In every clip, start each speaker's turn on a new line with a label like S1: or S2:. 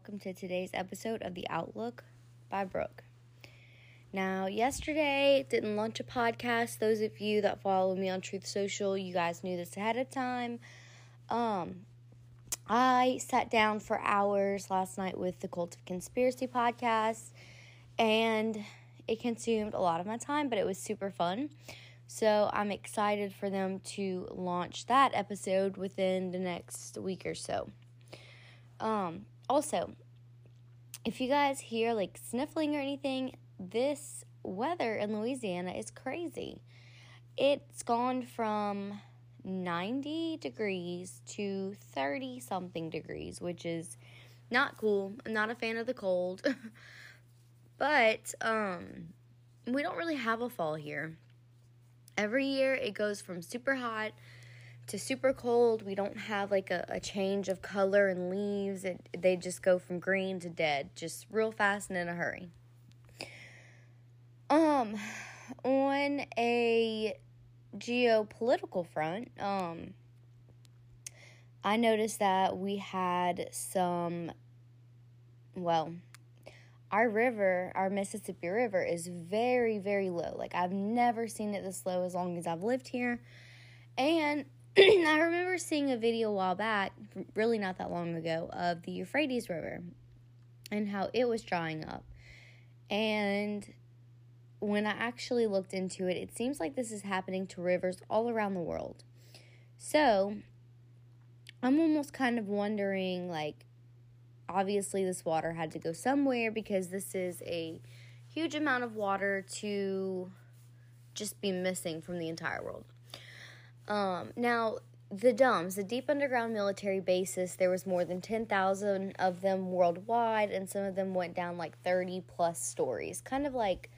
S1: welcome to today's episode of The Outlook by Brooke. Now, yesterday didn't launch a podcast. Those of you that follow me on Truth Social, you guys knew this ahead of time. Um, I sat down for hours last night with the Cult of Conspiracy podcast, and it consumed a lot of my time, but it was super fun. So I'm excited for them to launch that episode within the next week or so. Um, also, if you guys hear like sniffling or anything, this weather in Louisiana is crazy. It's gone from 90 degrees to 30 something degrees, which is not cool. I'm not a fan of the cold. but um we don't really have a fall here. Every year it goes from super hot to super cold. We don't have like a, a change of color and leaves. It, they just go from green to dead, just real fast and in a hurry. Um, on a geopolitical front, um, I noticed that we had some, well, our river, our Mississippi River, is very, very low. Like, I've never seen it this low as long as I've lived here. And I remember seeing a video a while back, really not that long ago, of the Euphrates River and how it was drying up. And when I actually looked into it, it seems like this is happening to rivers all around the world. So I'm almost kind of wondering like, obviously, this water had to go somewhere because this is a huge amount of water to just be missing from the entire world. Um, now, the DUMBs, the Deep Underground Military Bases, there was more than 10,000 of them worldwide, and some of them went down like 30 plus stories, kind of like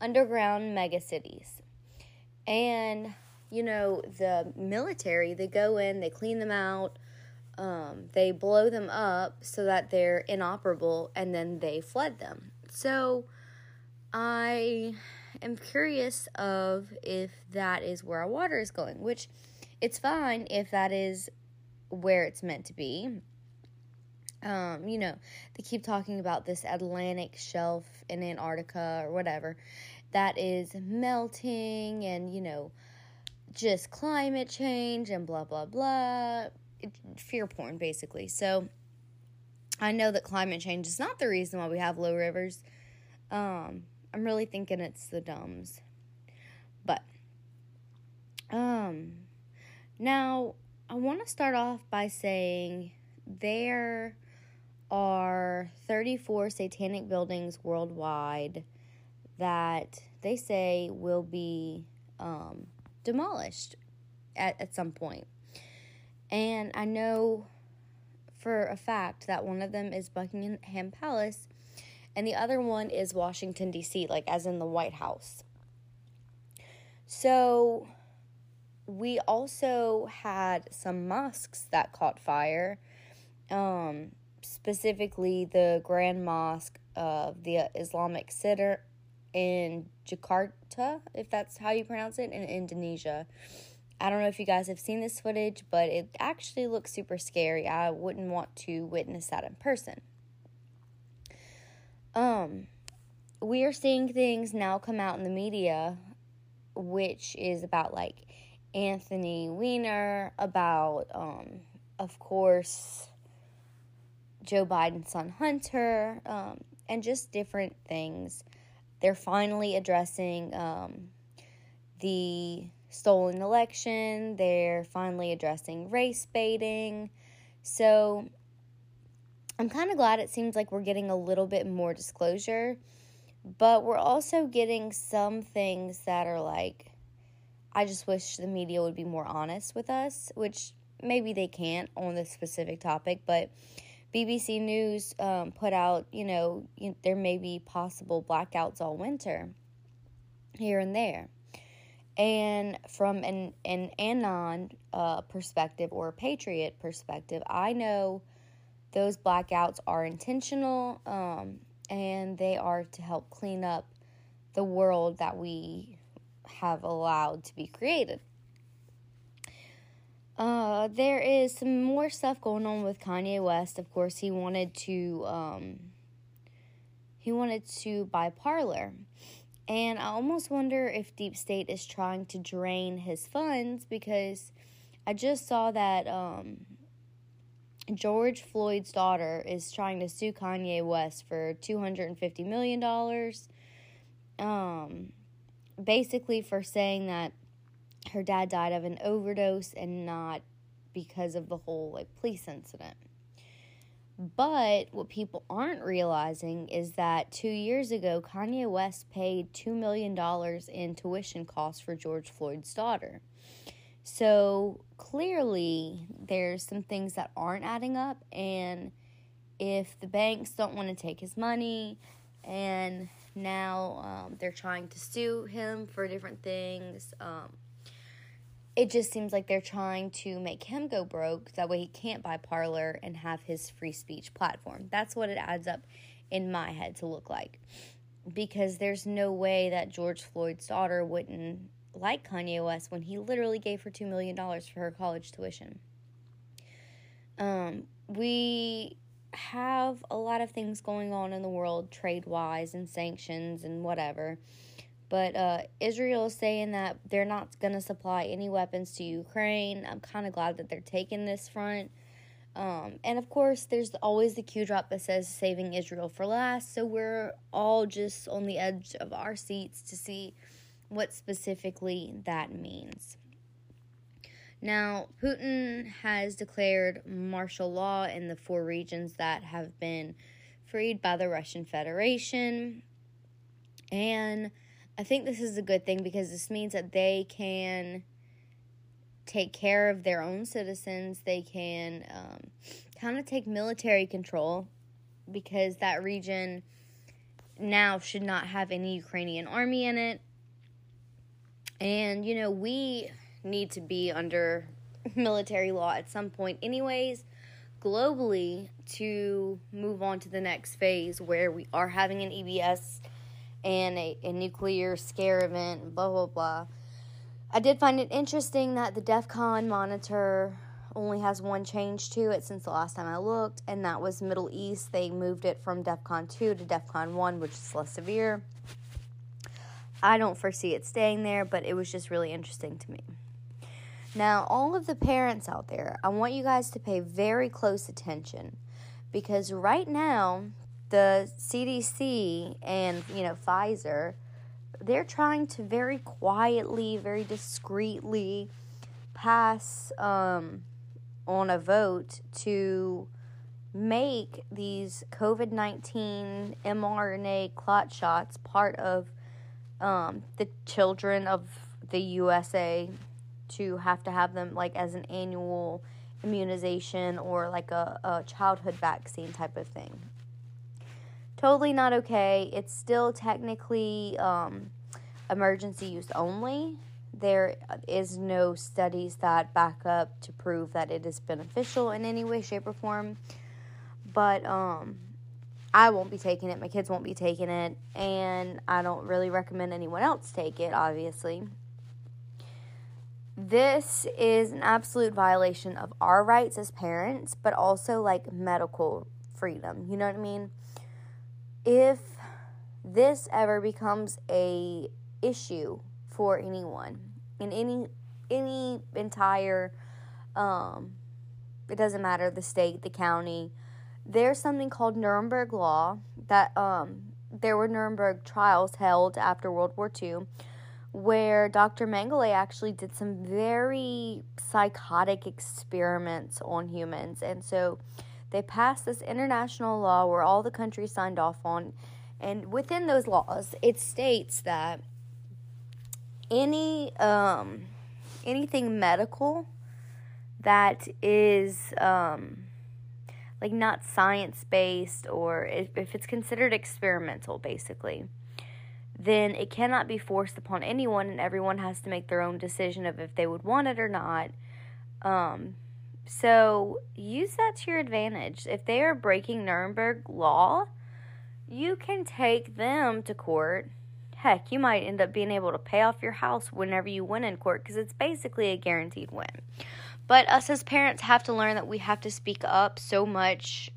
S1: underground megacities. And, you know, the military, they go in, they clean them out, um, they blow them up so that they're inoperable, and then they flood them. So, I am curious of if that is where our water is going, which it's fine if that is where it's meant to be. Um, you know, they keep talking about this Atlantic shelf in Antarctica or whatever that is melting and, you know, just climate change and blah, blah, blah. It, fear porn, basically. So I know that climate change is not the reason why we have low rivers. Um, I'm really thinking it's the DUMBs. But um now I want to start off by saying there are 34 satanic buildings worldwide that they say will be um, demolished at, at some point. And I know for a fact that one of them is Buckingham Palace and the other one is Washington, D.C., like as in the White House. So we also had some mosques that caught fire, um, specifically the Grand Mosque of the Islamic Center in Jakarta, if that's how you pronounce it, in Indonesia. I don't know if you guys have seen this footage, but it actually looks super scary. I wouldn't want to witness that in person. Um, we are seeing things now come out in the media, which is about like Anthony Weiner, about, um, of course, Joe Biden's son Hunter, um, and just different things. They're finally addressing um, the stolen election. They're finally addressing race baiting. So I'm kind of glad it seems like we're getting a little bit more disclosure, but we're also getting some things that are like, I just wish the media would be more honest with us, which maybe they can't on this specific topic, but BBC News um, put out, you know, there may be possible blackouts all winter here and there. And from an, an Anon uh, perspective or a Patriot perspective, I know those blackouts are intentional um, and they are to help clean up the world that we have allowed to be created. Uh, there is some more stuff going on with Kanye West. Of course, he wanted to um, he wanted to buy Parler. And I almost wonder if Deep State is trying to drain his funds because I just saw that um, George Floyd's daughter is trying to sue Kanye West for $250 million. Um, basically, for saying that her dad died of an overdose and not because of the whole like police incident. But what people aren't realizing is that two years ago, Kanye West paid $2 million in tuition costs for George Floyd's daughter. So clearly, there's some things that aren't adding up. And if the banks don't want to take his money, and now um, they're trying to sue him for different things, um, it just seems like they're trying to make him go broke. That way he can't buy Parler and have his free speech platform. That's what it adds up in my head to look like. Because there's no way that George Floyd's daughter wouldn't like Kanye West when he literally gave her $2 million for her college tuition. Um, we have a lot of things going on in the world trade wise and sanctions and whatever. But uh, Israel is saying that they're not going to supply any weapons to Ukraine. I'm kind of glad that they're taking this front. Um, and of course, there's always the Q drop that says saving Israel for last. So we're all just on the edge of our seats to see what specifically that means. Now, Putin has declared martial law in the four regions that have been freed by the Russian Federation. And I think this is a good thing because this means that they can take care of their own citizens. They can um, kind of take military control because that region now should not have any Ukrainian army in it. And, you know, we need to be under military law at some point, anyways, globally, to move on to the next phase where we are having an EBS and a, a nuclear scare event, blah, blah, blah. I did find it interesting that the DEF CON monitor only has one change to it since the last time I looked, and that was Middle East. They moved it from DEF CON 2 to DEF CON 1, which is less severe. I don't foresee it staying there, but it was just really interesting to me. Now, all of the parents out there, I want you guys to pay very close attention because right now the CDC and you know Pfizer, they're trying to very quietly, very discreetly pass um, on a vote to make these COVID 19 mRNA clot shots part of um, the children of the USA to have to have them like as an annual immunization or like a, a childhood vaccine type of thing totally not okay. It's still technically um, emergency use only. There is no studies that back up to prove that it is beneficial in any way, shape, or form. But um, I won't be taking it. My kids won't be taking it. And I don't really recommend anyone else take it, obviously. This is an absolute violation of our rights as parents, but also like medical freedom. You know what I mean? if this ever becomes a issue for anyone in any any entire um it doesn't matter the state the county there's something called nuremberg law that um there were nuremberg trials held after world war ii where dr mengele actually did some very psychotic experiments on humans and so they passed this international law where all the countries signed off on. And within those laws, it states that any um, anything medical that is um, like not science based or if, if it's considered experimental, basically, then it cannot be forced upon anyone, and everyone has to make their own decision of if they would want it or not. Um, so use that to your advantage. If they are breaking Nuremberg law, you can take them to court. Heck, you might end up being able to pay off your house whenever you win in court because it's basically a guaranteed win. But us as parents have to learn that we have to speak up so much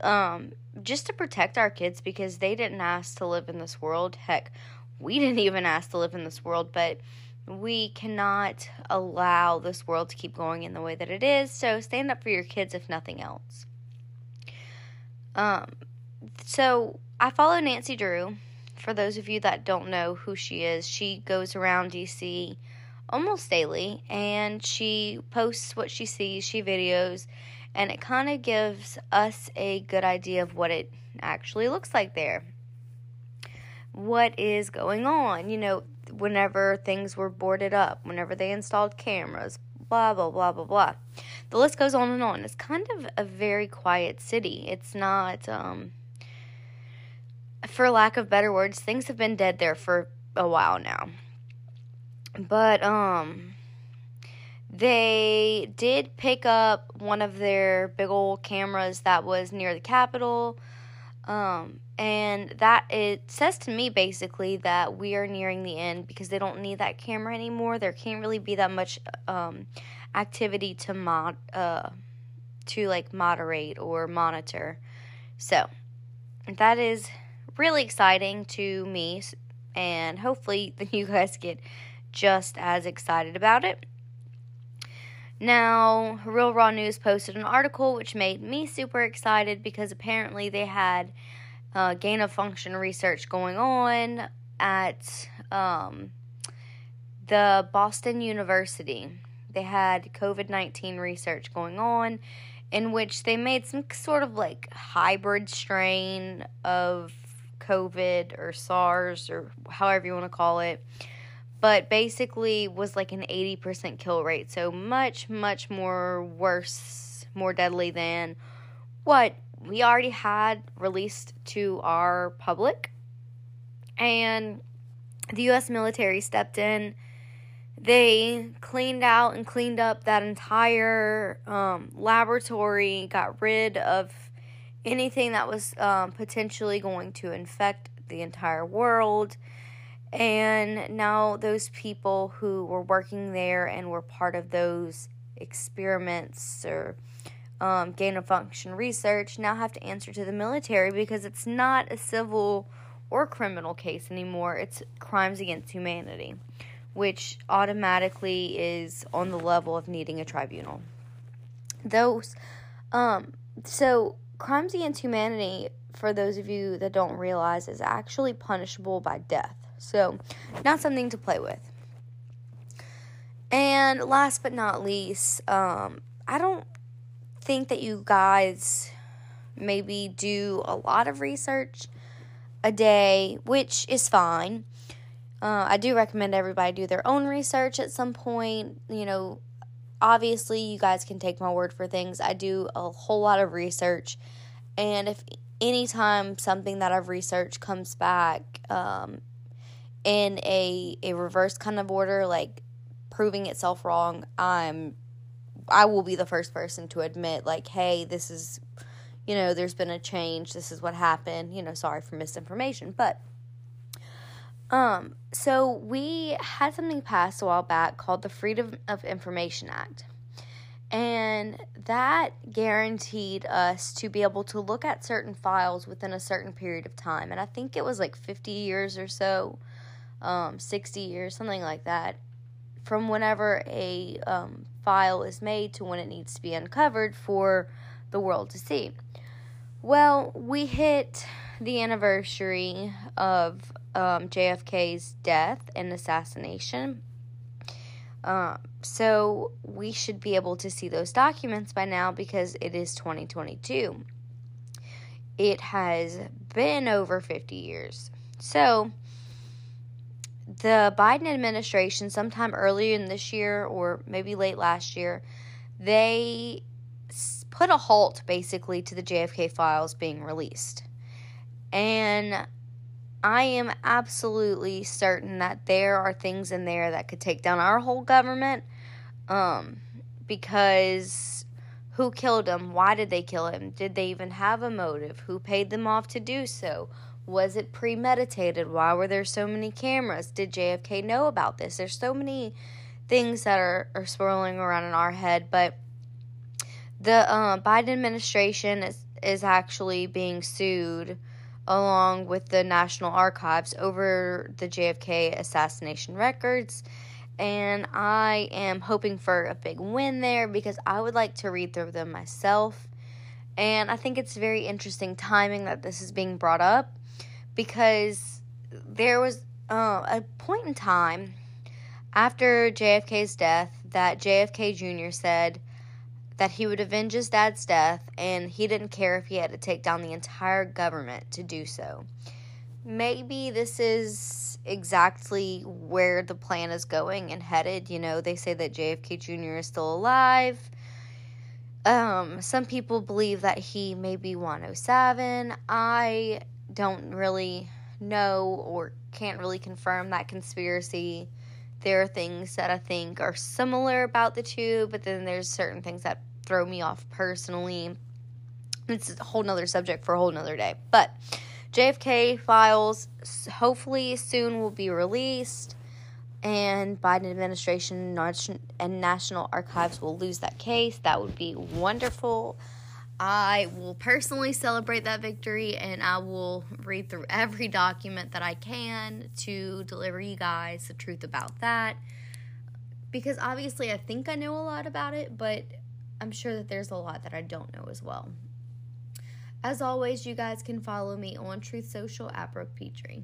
S1: um, just to protect our kids because they didn't ask to live in this world. Heck, we didn't even ask to live in this world, but we cannot allow this world to keep going in the way that it is. So stand up for your kids if nothing else. Um, so I follow Nancy Drew. For those of you that don't know who she is, she goes around DC almost daily and she posts what she sees, she videos, and it kind of gives us a good idea of what it actually looks like there. What is going on? You know, whenever things were boarded up, whenever they installed cameras, blah, blah, blah, blah, blah. The list goes on and on. It's kind of a very quiet city. It's not, um, for lack of better words, things have been dead there for a while now. But, um, they did pick up one of their big old cameras that was near the Capitol. Um, and that it says to me basically that we are nearing the end because they don't need that camera anymore. There can't really be that much um, activity to mod uh, to like moderate or monitor. So that is really exciting to me, and hopefully then you guys get just as excited about it. Now, Real Raw News posted an article which made me super excited because apparently they had uh, gain of function research going on at um, the Boston University. They had COVID 19 research going on in which they made some sort of like hybrid strain of COVID or SARS or however you want to call it but basically was like an 80% kill rate. So much, much more worse, more deadly than what we already had released to our public. And the US military stepped in. They cleaned out and cleaned up that entire um, laboratory, got rid of anything that was um, potentially going to infect the entire world and now those people who were working there and were part of those experiments or um, gain of function research now have to answer to the military because it's not a civil or criminal case anymore. It's crimes against humanity, which automatically is on the level of needing a tribunal. Those, um, so crimes against humanity, for those of you that don't realize, is actually punishable by death. So, not something to play with. And last but not least, um, I don't think that you guys maybe do a lot of research a day, which is fine. Uh, I do recommend everybody do their own research at some point. You know, obviously, you guys can take my word for things. I do a whole lot of research, and if anytime something that I've researched comes back um, in a a reverse kind of order, like proving itself wrong, I'm I will be the first person to admit like, hey, this is you know, there's been a change, this is what happened, you know, sorry for misinformation. But um so we had something passed a while back called the Freedom of Information Act. And that guaranteed us to be able to look at certain files within a certain period of time. And I think it was like 50 years or so um, 60 years, something like that, from whenever a um, file is made to when it needs to be uncovered for the world to see. Well, we hit the anniversary of um, JFK's death and assassination. Uh, so we should be able to see those documents by now because it is 2022. It has been over 50 years. So the Biden administration, sometime earlier in this year or maybe late last year, they put a halt basically to the JFK files being released. And I am absolutely certain that there are things in there that could take down our whole government. Um, because who killed him? Why did they kill him? Did they even have a motive? Who paid them off to do so? Was it premeditated? Why were there so many cameras? Did JFK know about this? There's so many things that are, are swirling around in our head. But the uh, Biden administration is, is actually being sued along with the National Archives over the JFK assassination records. And I am hoping for a big win there because I would like to read through them myself. And I think it's very interesting timing that this is being brought up because there was uh, a point in time after JFK's death that JFK Jr. said that he would avenge his dad's death and he didn't care if he had to take down the entire government to do so. Maybe this is exactly where the plan is going and headed. You know, they say that JFK Jr. is still alive. Um, some people believe that he may be 107. I don't really know or can't really confirm that conspiracy. There are things that I think are similar about the two, but then there's certain things that throw me off personally. It's a whole nother subject for a whole nother day. But JFK files hopefully soon will be released, and Biden administration and National Archives will lose that case. That would be wonderful. I will personally celebrate that victory and I will read through every document that I can to deliver you guys the truth about that. Because obviously, I think I know a lot about it, but I'm sure that there's a lot that I don't know as well. As always, you guys can follow me on Truth Social at Brooke Petrie.